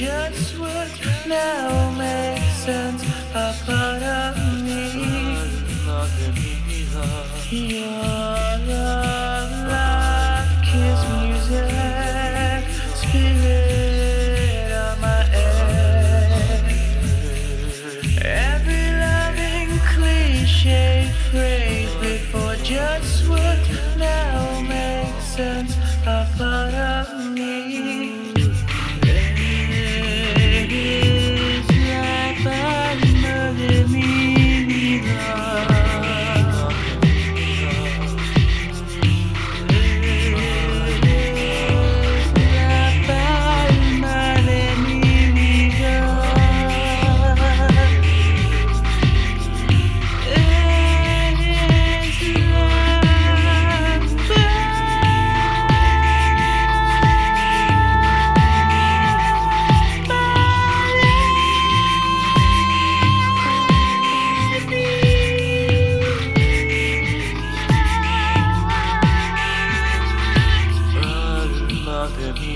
just words now makes sense. A part of me, your love, kiss music, spirit my. Every loving cliche phrase before just words now makes sense.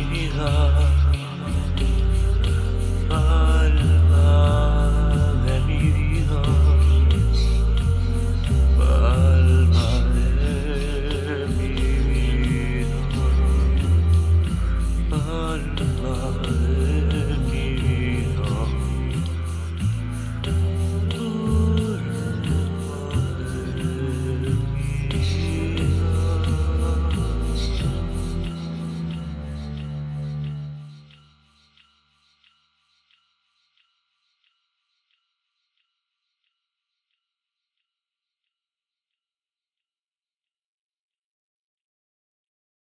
me love.